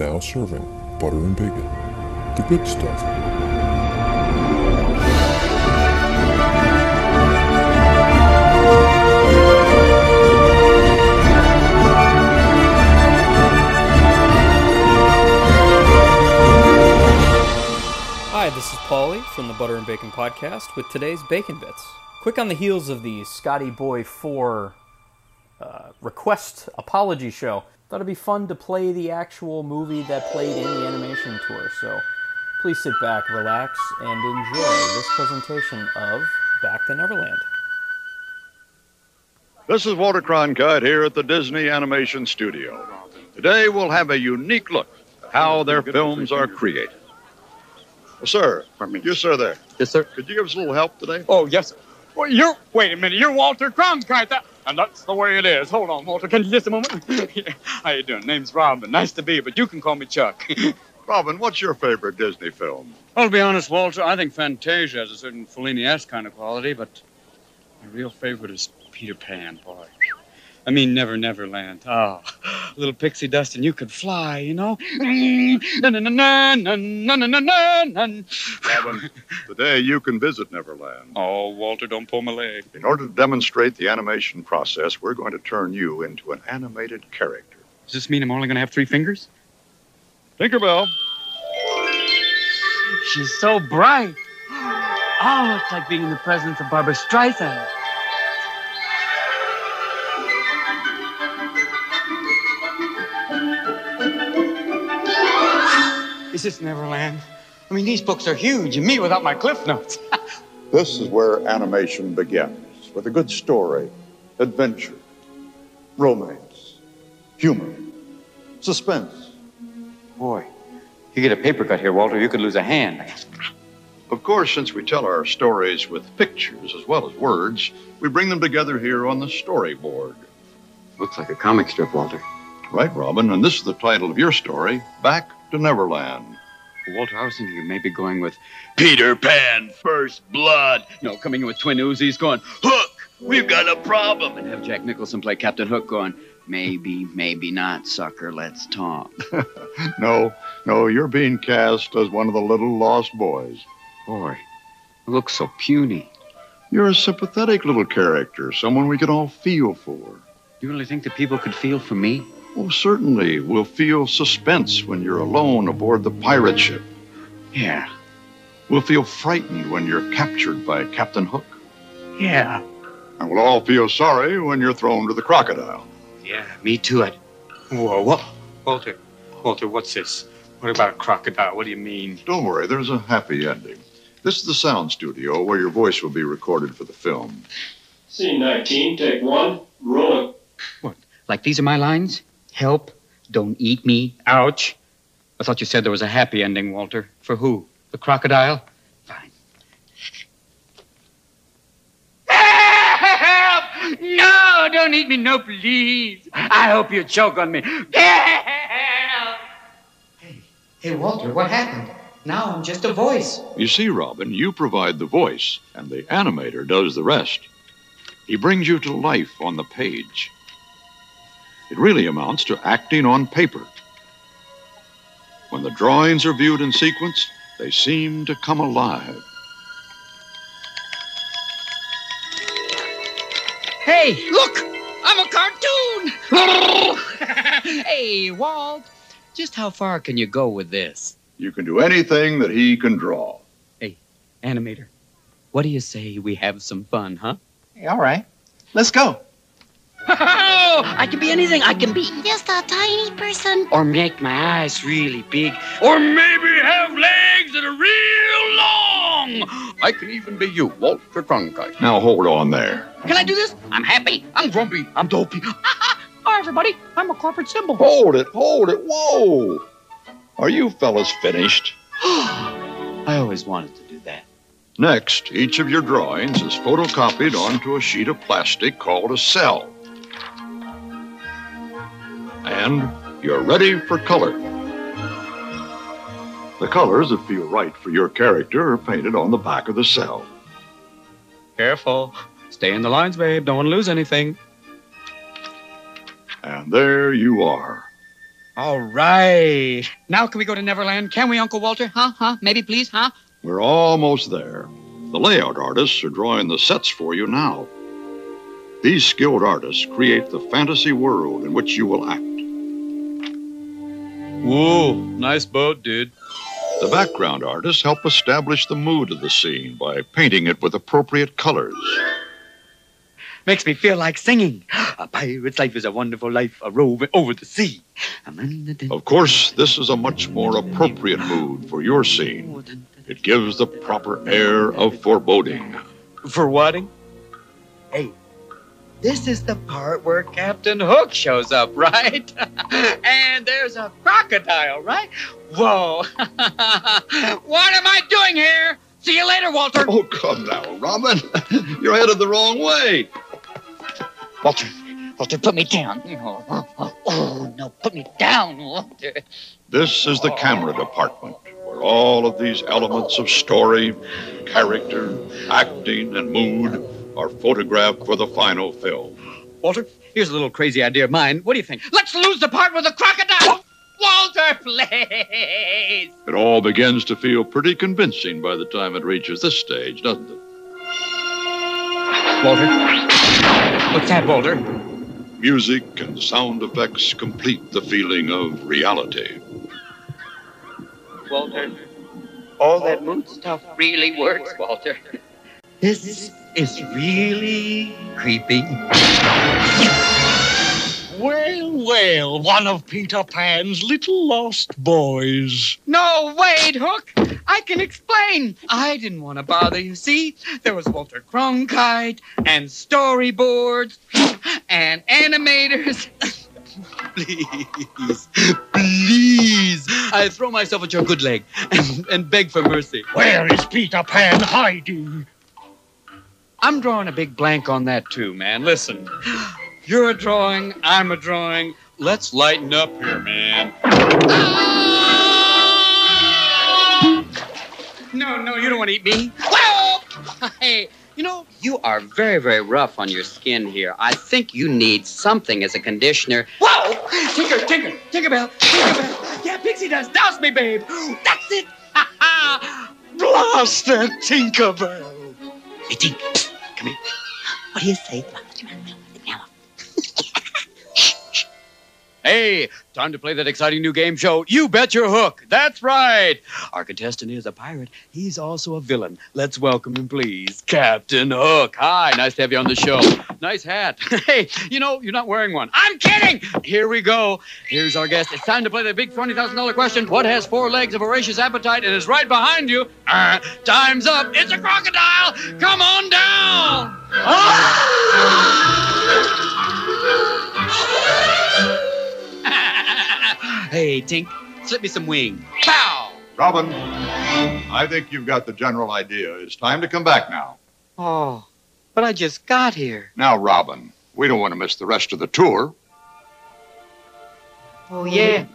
Now serving butter and bacon. The good stuff. Hi, this is Paulie from the Butter and Bacon Podcast with today's Bacon Bits. Quick on the heels of the Scotty Boy 4 uh, request apology show, thought it'd be fun to play the actual movie that played in the animation tour. So please sit back, relax, and enjoy this presentation of Back to Neverland. This is Walter Cronkite here at the Disney Animation Studio. Today we'll have a unique look at how their films are created. Well, sir, you sir there. Yes, sir. Could you give us a little help today? Oh, yes, sir. Well, you're, wait a minute, you're Walter Cronkite. That, and that's the way it is. Hold on, Walter. Can you just a moment? How you doing? Name's Robin. Nice to be you, but you can call me Chuck. Robin, what's your favorite Disney film? Well, to be honest, Walter, I think Fantasia has a certain Fellini-esque kind of quality, but my real favorite is Peter Pan, boy. I mean, Never Never Land. Oh, ah. little pixie dust and you could fly, you know? Mm, Robin, today you can visit Neverland. Oh, Walter, don't pull my leg. In order to demonstrate the animation process, we're going to turn you into an animated character. Does this mean I'm only going to have three fingers? Tinkerbell. She's so bright. Ah, oh, it's like being in the presence of Barbra Streisand. Is this Neverland? I mean, these books are huge, and me without my cliff notes. this is where animation begins with a good story, adventure, romance, humor, suspense. Boy, you get a paper cut here, Walter, you could lose a hand. Of course, since we tell our stories with pictures as well as words, we bring them together here on the storyboard. Looks like a comic strip, Walter. Right, Robin, and this is the title of your story, Back to Neverland. Walter, I was thinking of maybe going with Peter Pan, First Blood. You know, coming in with twin Uzis going, Hook, we've got a problem. And have Jack Nicholson play Captain Hook going, maybe, maybe not, sucker, let's talk. No, no, you're being cast as one of the little lost boys. Boy, it looks so puny. You're a sympathetic little character, someone we can all feel for. You really think that people could feel for me? Oh, certainly, we'll feel suspense when you're alone aboard the pirate ship. Yeah, We'll feel frightened when you're captured by Captain Hook. yeah. And we'll all feel sorry when you're thrown to the crocodile. Yeah, me too. I'd... Whoa, what? Walter, Walter, what's this? What about a crocodile? What do you mean? Don't worry, there's a happy ending. This is the sound studio where your voice will be recorded for the film. Scene 19, take one, roll it. What? Like these are my lines? Help, don't eat me, ouch. I thought you said there was a happy ending, Walter. For who? The crocodile? Fine. Help! No, don't eat me, no, please. I hope you choke on me. Help! Hey, hey, Walter, what happened? Now I'm just a voice. You see, Robin, you provide the voice, and the animator does the rest. He brings you to life on the page. It really amounts to acting on paper. When the drawings are viewed in sequence, they seem to come alive. Hey, look! I'm a cartoon! hey, Walt, just how far can you go with this? You can do anything that he can draw. Hey, animator, what do you say we have some fun, huh? Hey, All right. Let's go. I can be anything. I can be. Just a tiny person. Or make my eyes really big. Or maybe have legs that are real long. I can even be you, Walter Cronkite. Now hold on there. Can I do this? I'm happy. I'm grumpy. I'm dopey. Hi, everybody. I'm a corporate symbol. Hold it, hold it. Whoa! Are you fellas finished? I always wanted to do that. Next, each of your drawings is photocopied onto a sheet of plastic called a cel. And you're ready for color. The colors that feel right for your character are painted on the back of the cel. Careful. Stay in the lines, babe. Don't want to lose anything. And there you are. All right. Now can we go to Neverland? Can we, Uncle Walter? Huh? Huh? Maybe, please? Huh? We're almost there. The layout artists are drawing the sets for you now. These skilled artists create the fantasy world in which you will act. Whoa, nice boat, dude. The background artists help establish the mood of the scene by painting it with appropriate colors. Makes me feel like singing. A pirate's life is a wonderful life, a roving over the sea. Of course, this is a much more appropriate mood for your scene. It gives the proper air of foreboding. For wedding? Hey, this is the part where Captain Hook shows up, right? and there's a crocodile, right? Whoa. what am I doing here? See you later, Walter. Oh, come now, Robin. You're headed the wrong way. Walter, Walter, put me down. Oh, oh, oh, no, put me down, Walter. This is the camera department, where all of these elements of story, character, acting, and mood are photographed for the final film. Walter, here's a little crazy idea of mine. What do you think? Let's lose the part with the crocodile. Walter, please. It all begins to feel pretty convincing by the time it reaches this stage, doesn't it? Walter, what's that, Walter? Music and sound effects complete the feeling of reality. Walter, all that mood stuff really works, Walter. This is really creepy. Well, well, one of Peter Pan's little lost boys. No, wait, Hook. I can explain. I didn't want to bother you. See, there was Walter Cronkite and storyboards and animators. please, please. I throw myself at your good leg and, and beg for mercy. Where is Peter Pan hiding? I'm drawing a big blank on that too, man. Listen, you're a drawing, I'm a drawing. Let's lighten up here, man. No, no, you don't want to eat me. Whoa! Hey, you know, you are very, very rough on your skin here. I think you need something as a conditioner. Whoa! Tinker, Tinker, Tinkerbell, Tinkerbell. Yeah, Pixie dust. Douse me, babe. That's it. Ha ha! Blast that Tinkerbell. Hey, Tink, come here. What do you say about Hey, time to play that exciting new game show. You bet your hook. That's right. Our contestant is a pirate. He's also a villain. Let's welcome him, please. Captain Hook. Hi, nice to have you on the show. Nice hat. Hey, you know, you're not wearing one. I'm kidding. Here we go. Here's our guest. It's time to play the big $20,000 question. What has four legs, a voracious appetite, and is right behind you? Uh, time's up. It's a crocodile. Come on down. Hey, Tink, slip me some wing. Pow! Robin, I think you've got the general idea. It's time to come back now. Oh, but I just got here. Now, Robin, we don't want to miss the rest of the tour. Oh, yeah.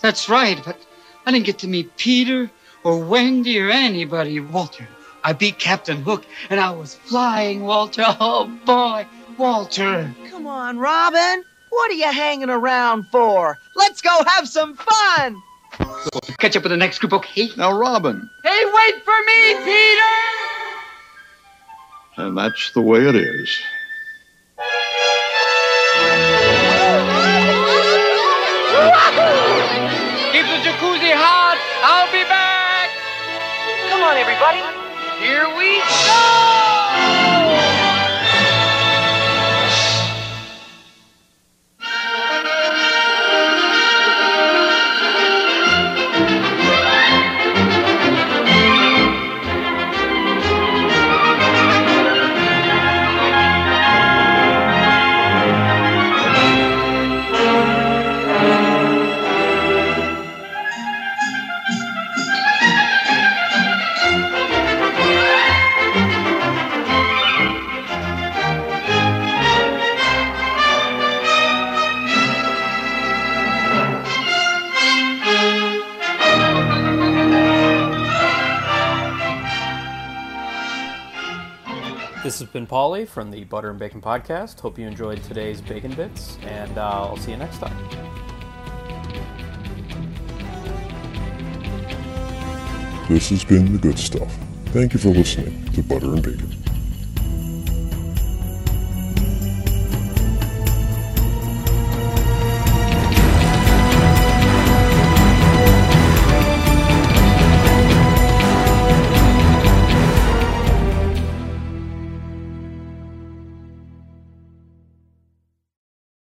That's right, but I didn't get to meet Peter or Wendy or anybody, Walter. I beat Captain Hook, and I was flying, Walter. Oh, boy, Walter. Come on, Robin. What are you hanging around for? Let's go have some fun. Catch up with the next group, okay? Now, Robin, Hey, wait for me, Peter! and that's the way it is. Keep the jacuzzi hot. I'll be back. Come on, everybody. Here we go. This has been Polly from the Butter and Bacon Podcast. Hope you enjoyed today's Bacon Bits, and uh, I'll see you next time. This has been The Good Stuff. Thank you for listening to Butter and Bacon.